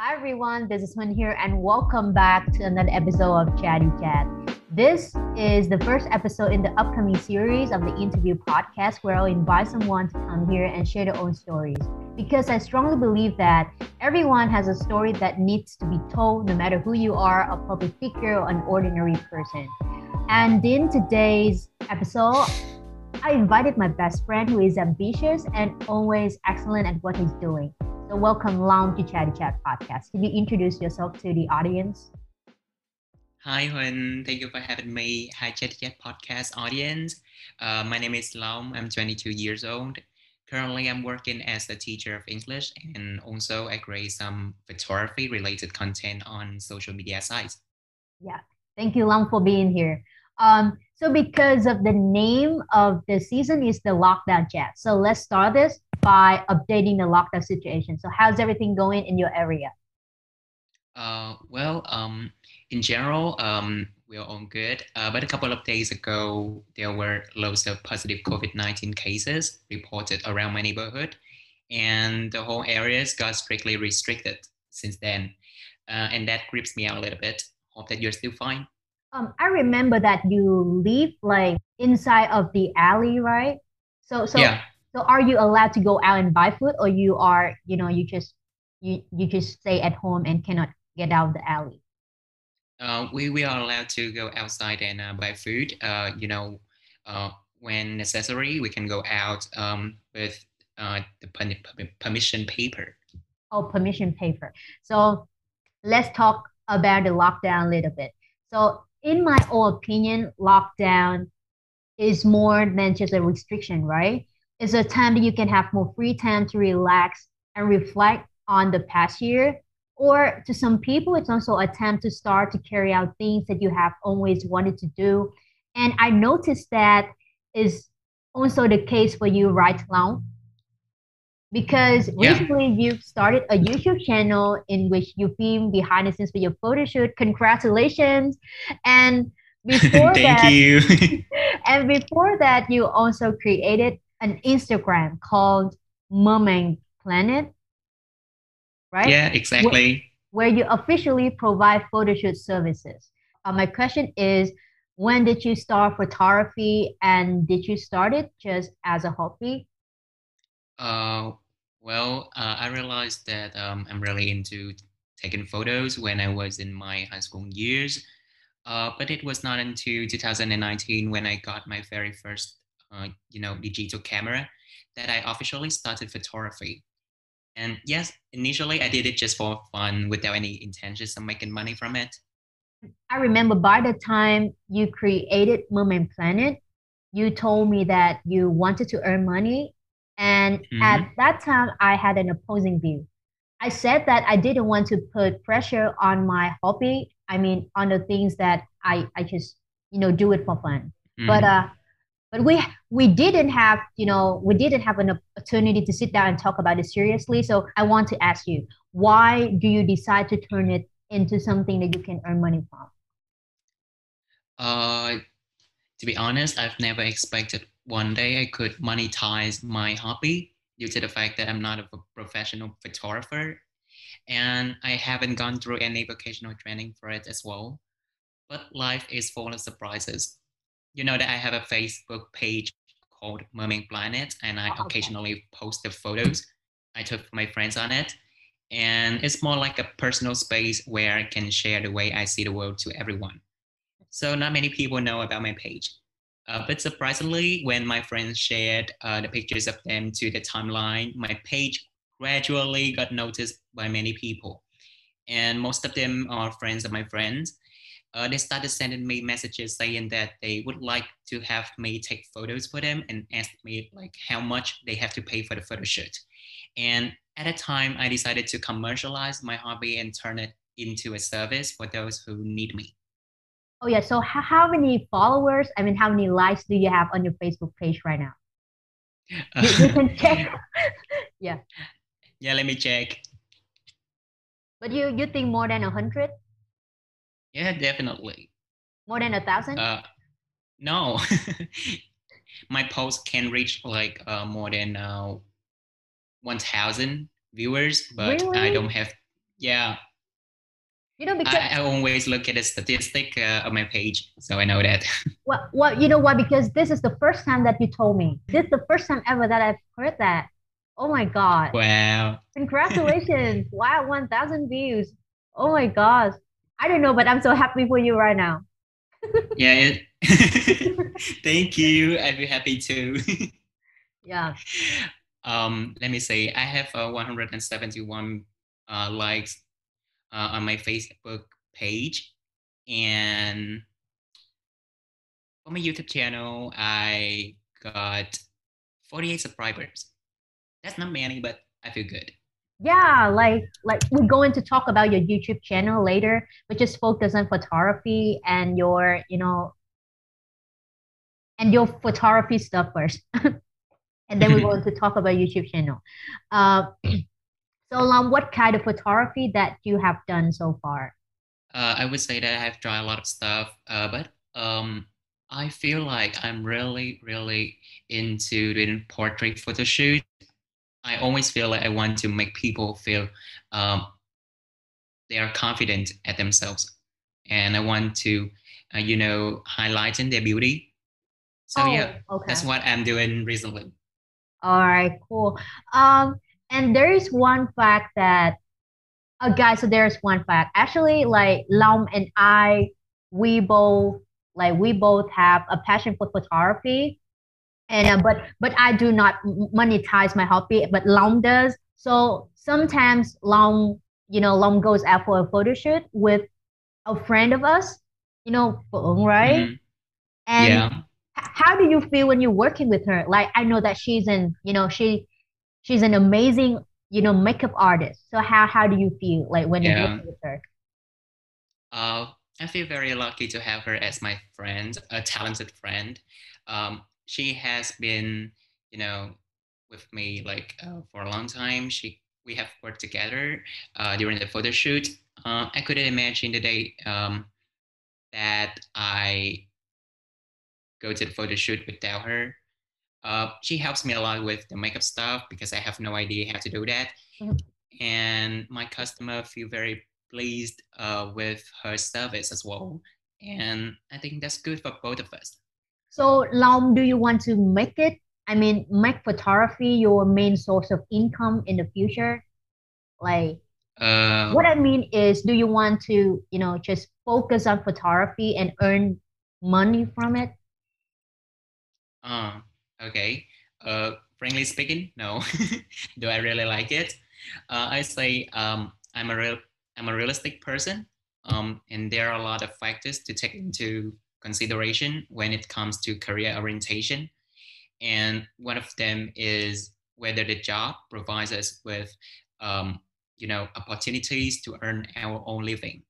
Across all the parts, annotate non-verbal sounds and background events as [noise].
Hi everyone, this is Hun here, and welcome back to another episode of Chatty Chat. This is the first episode in the upcoming series of the interview podcast where I'll invite someone to come here and share their own stories. Because I strongly believe that everyone has a story that needs to be told, no matter who you are, a public figure or an ordinary person. And in today's episode, I invited my best friend who is ambitious and always excellent at what he's doing. So, welcome, Long to Chatty Chat podcast. Can you introduce yourself to the audience? Hi, Huân. Thank you for having me. Hi, Chatty Chat podcast audience. Uh, my name is Long. I'm 22 years old. Currently, I'm working as a teacher of English and also I create some photography related content on social media sites. Yeah, thank you, Long, for being here. Um, so, because of the name of the season is the lockdown chat. So, let's start this by updating the lockdown situation. So, how's everything going in your area? Uh, well, um, in general, um, we're all good. Uh, but a couple of days ago, there were loads of positive COVID 19 cases reported around my neighborhood, and the whole areas got strictly restricted since then. Uh, and that grips me out a little bit. Hope that you're still fine. Um, I remember that you live like inside of the alley, right? So, so, yeah. So are you allowed to go out and buy food, or you are, you know, you just you you just stay at home and cannot get out of the alley? Uh, we, we are allowed to go outside and uh, buy food. Uh, you know, uh, when necessary, we can go out um, with uh, the permission paper. Oh, permission paper. So let's talk about the lockdown a little bit. So in my own opinion, lockdown is more than just a restriction, right? It's a time that you can have more free time to relax and reflect on the past year. Or to some people, it's also a time to start to carry out things that you have always wanted to do. And I noticed that is also the case for you right now because yeah. recently you've started a YouTube channel in which you film behind the scenes for your photo shoot. Congratulations! And [laughs] before Thank that, you. [laughs] and before that, you also created an Instagram called Mermaid Planet, right? Yeah, exactly. Where, where you officially provide photo shoot services. Uh, my question is, when did you start photography, and did you start it just as a hobby? Uh, well, uh, I realized that um, I'm really into taking photos when I was in my high school years. Uh, but it was not until 2019 when I got my very first, uh, you know, digital camera that I officially started photography. And yes, initially I did it just for fun without any intentions of making money from it. I remember by the time you created Mermaid Planet, you told me that you wanted to earn money and mm-hmm. at that time, I had an opposing view. I said that I didn't want to put pressure on my hobby. I mean, on the things that I, I just, you know, do it for fun. Mm-hmm. But uh, but we we didn't have, you know, we didn't have an opportunity to sit down and talk about it seriously. So I want to ask you, why do you decide to turn it into something that you can earn money from? Uh, to be honest, I've never expected one day I could monetize my hobby due to the fact that I'm not a professional photographer and I haven't gone through any vocational training for it as well. But life is full of surprises. You know that I have a Facebook page called Mermaid Planet and I oh, occasionally post the photos I took for my friends on it. And it's more like a personal space where I can share the way I see the world to everyone. So not many people know about my page. Uh, but surprisingly, when my friends shared uh, the pictures of them to the timeline, my page gradually got noticed by many people. And most of them are friends of my friends. Uh, they started sending me messages saying that they would like to have me take photos for them and ask me like how much they have to pay for the photo shoot. And at a time, I decided to commercialize my hobby and turn it into a service for those who need me. Oh yeah. So how, how many followers? I mean, how many likes do you have on your Facebook page right now? [laughs] You, you can check. [laughs] yeah. Yeah. Let me check. But you you think more than a hundred? Yeah, definitely. More than a thousand? Uh, no. [laughs] My post can reach like uh, more than uh, one thousand viewers, but really? I don't have Yeah. You know, because I, I always look at the statistic uh, on my page, so I know that. [laughs] well, well, you know what? Because this is the first time that you told me. This is the first time ever that I've heard that. Oh my god! Wow! [laughs] Congratulations! wow, one thousand views. Oh my gosh! I don't know, but I'm so happy for you right now. yeah. [laughs] Thank you. I'd be happy too. [laughs] yeah. Um, let me say, I have uh, 171 uh, likes uh, on my Facebook page, and on my YouTube channel, I got 48 subscribers. That's not many, but I feel good. Yeah, like like we're going to talk about your YouTube channel later, but just focus on photography and your, you know, and your photography stuff first. [laughs] and then we're going [laughs] to talk about YouTube channel. Uh, [clears throat] so, um, what kind of photography that you have done so far? Uh, I would say that I have tried a lot of stuff, uh, but um, I feel like I'm really, really into doing portrait photo shoot. I always feel like I want to make people feel um, they are confident at themselves, and I want to, uh, you know, highlighting their beauty. So oh, yeah, okay. that's what I'm doing recently. All right, cool. Um, and there is one fact that, uh, guys. So there's one fact. Actually, like Long and I, we both like we both have a passion for photography, and uh, but but I do not monetize my hobby, but Long does. So sometimes Long, you know, Long goes out for a photo shoot with a friend of us, you know, right? Mm-hmm. And yeah how do you feel when you're working with her like i know that she's an you know she she's an amazing you know makeup artist so how how do you feel like when yeah. you're working with her uh i feel very lucky to have her as my friend a talented friend um she has been you know with me like uh, for a long time she we have worked together uh, during the photo shoot uh, i couldn't imagine the day um, that i go to the photo shoot without her. Uh, she helps me a lot with the makeup stuff because I have no idea how to do that. Mm-hmm. And my customer feel very pleased uh, with her service as well. And I think that's good for both of us. So, Long, do you want to make it? I mean, make photography your main source of income in the future? Like, uh, what I mean is, do you want to, you know, just focus on photography and earn money from it? Uh, okay. Uh, frankly speaking, no. [laughs] Do I really like it? Uh, I say um, I'm a real I'm a realistic person, um, and there are a lot of factors to take into consideration when it comes to career orientation. And one of them is whether the job provides us with, um, you know, opportunities to earn our own living.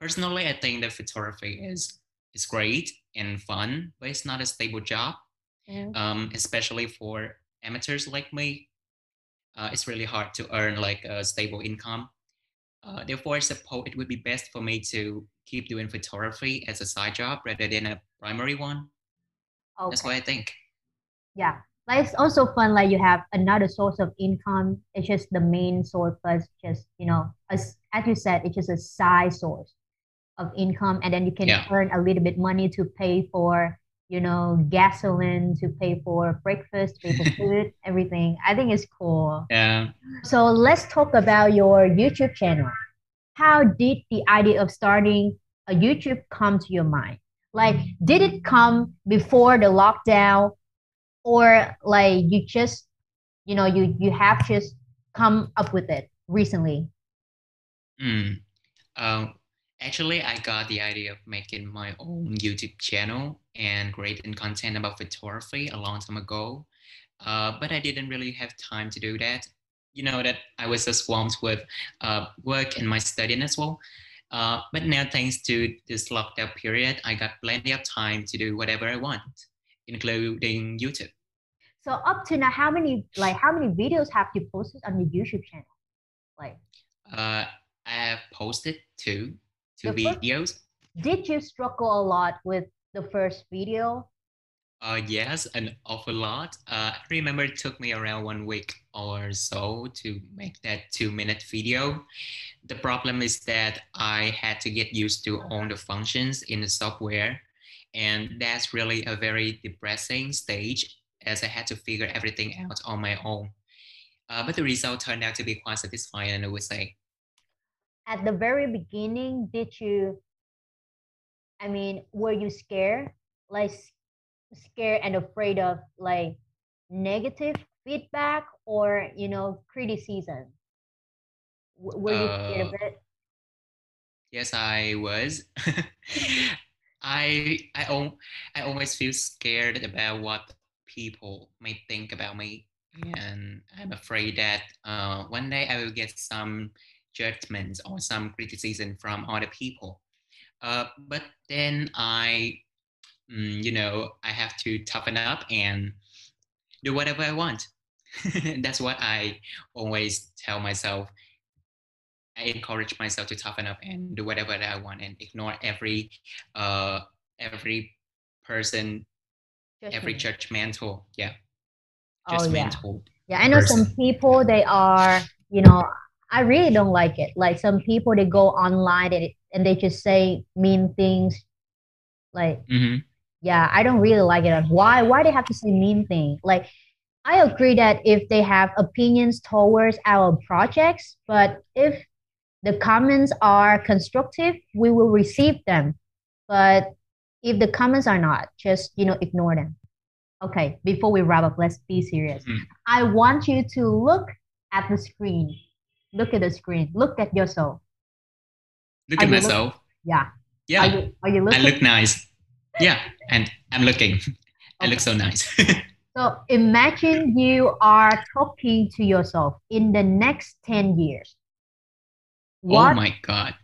Personally, I think that photography is is great and fun, but it's not a stable job yeah. um, especially for amateurs like me. Uh, it's really hard to earn like a stable income. Uh, therefore, I suppose it would be best for me to keep doing photography as a side job rather than a primary one. Okay. That's what I think. Yeah, like it's also fun. Like you have another source of income. It's just the main source, but just you know, as as you said, it's just a side source of income, and then you can yeah. earn a little bit money to pay for you know, gasoline to pay for breakfast, pay for [laughs] food, everything. I think it's cool. Yeah. So let's talk about your YouTube channel. How did the idea of starting a YouTube come to your mind? Like, did it come before the lockdown, or like you just, you know, you you have just come up with it recently? Hmm. Um, Actually, I got the idea of making my own YouTube channel and creating content about photography a long time ago, uh, but I didn't really have time to do that. You know that I was just swamped with uh, work and my studying as well. Uh, but now, thanks to this lockdown period, I got plenty of time to do whatever I want, including YouTube. So up to now, how many like how many videos have you posted on your YouTube channel? Like, uh, I have posted two two videos. Did you struggle a lot with the first video? Uh, yes, an awful lot. Uh, I remember it took me around one week or so to make that two minute video. The problem is that I had to get used to all the functions in the software. And that's really a very depressing stage as I had to figure everything out on my own. Uh, but the result turned out to be quite satisfying, and I would say. At the very beginning, did you, I mean, were you scared? Like scared and afraid of like negative feedback or you know criticism w- were you scared of Uh, it yes, I was. [laughs] I I al- I always feel scared about what people may think about me, and I'm afraid that uh, one day I will get some judgments or some criticism from other people. Uh, but then I, mm, you know, I have to toughen up and do whatever I want. [laughs] That's what I always tell myself. I encourage myself to toughen up and do whatever that I want and ignore every uh every person, every judgmental, yeah, oh yeah judgmental yeah i know some people they are you know i really don't like it. Like some people they go online and, and they just say mean things. Like hmm yeah i don't really like it. Why why they have to say mean thing? Like i agree that if they have opinions towards our projects but if the comments are constructive we will receive them. But if the comments are not just you know ignore them. Okay before we wrap up let's be serious. Hmm i want you to look at the screen look at the screen look at yourself Look are at you look myself. yeah are Yeah, you are you looking? I look nice. Yeah, and I'm looking. [laughs] I look so nice. [laughs] So imagine you are talking to yourself in the next 10 years. oh my God.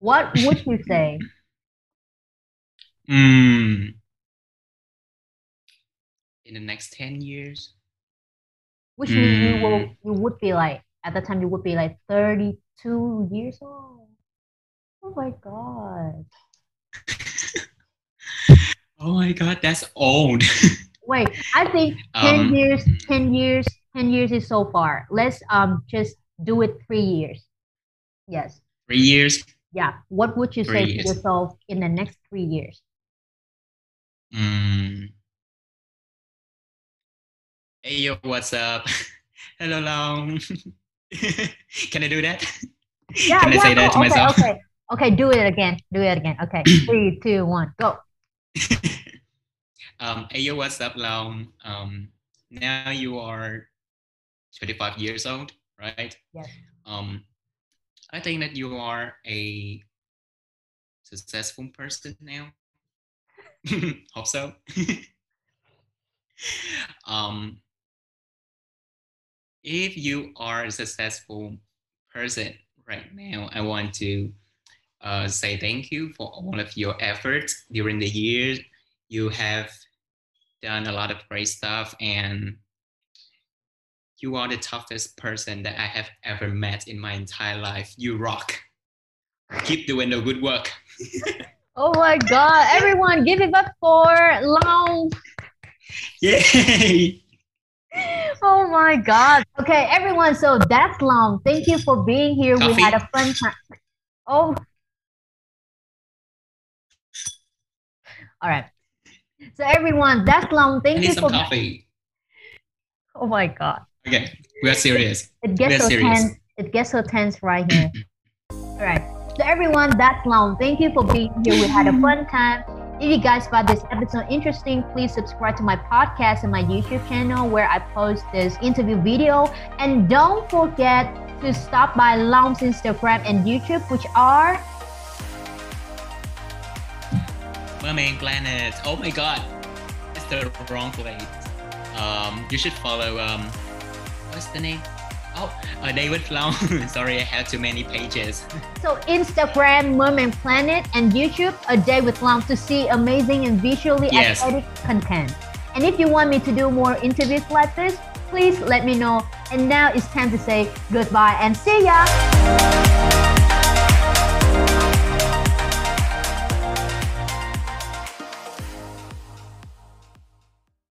what [laughs] would you say? Mm, in the next 10 years? Which means you will Mm, you would be like at the time you would be like 32 years old. Oh my god. [laughs] oh my God, that's old. [laughs] Wait, I think 10 um, years, 10 years, 10 years is so far. Let's um just do it 3 years. Yes. three years? Yeah. What would you Three say to yourself in the next 3 years? Mm. Hey, yo, what's up? [laughs] Hello, Long. [laughs] Can I do that? Yeah, Can I yeah, say go. that to Okay, myself? okay. Okay, do it again. Do it again. Okay. [clears throat] Three, two, one, go. [laughs] um, hey, yo, what's up, Long? Um, now you are 25 years old, right? Yes. Um, I think that you are a successful person now. [laughs] Hope so. um, if you are a successful person right now, I want to uh, say thank you for all of your efforts during the years. You have done a lot of great stuff, and you are the toughest person that I have ever met in my entire life. You rock. Keep doing the good work. [laughs] Oh my God. Everyone, give it up for Long. [laughs] Yay! Oh my God. Okay, everyone. So that's Long. Thank you for being here. We had a fun time. Oh, all right. So everyone, that's Long. Thank I need you some for. coffee. Oh my God. Okay, we are serious. It gets so serious. tense. It gets so tense right here. [clears throat] All right. So everyone, that's Long. Thank you for being here. We had a fun time. If you guys found this episode interesting, please subscribe to my podcast and my YouTube channel where I post this interview video. And don't forget to stop by Long's Instagram and YouTube, which are Mermaid Planet. Oh my god, it's the wrong place. Um, you should follow. Um, what's the name? Oh, uh, David Long. [laughs] Sorry, I have too many pages. so Instagram, Merman Planet, and YouTube, A Day with Long to see amazing and visually Yes. aesthetic content. And if you want me to do more interviews like this, please let me know. And now it's time to say goodbye and see ya.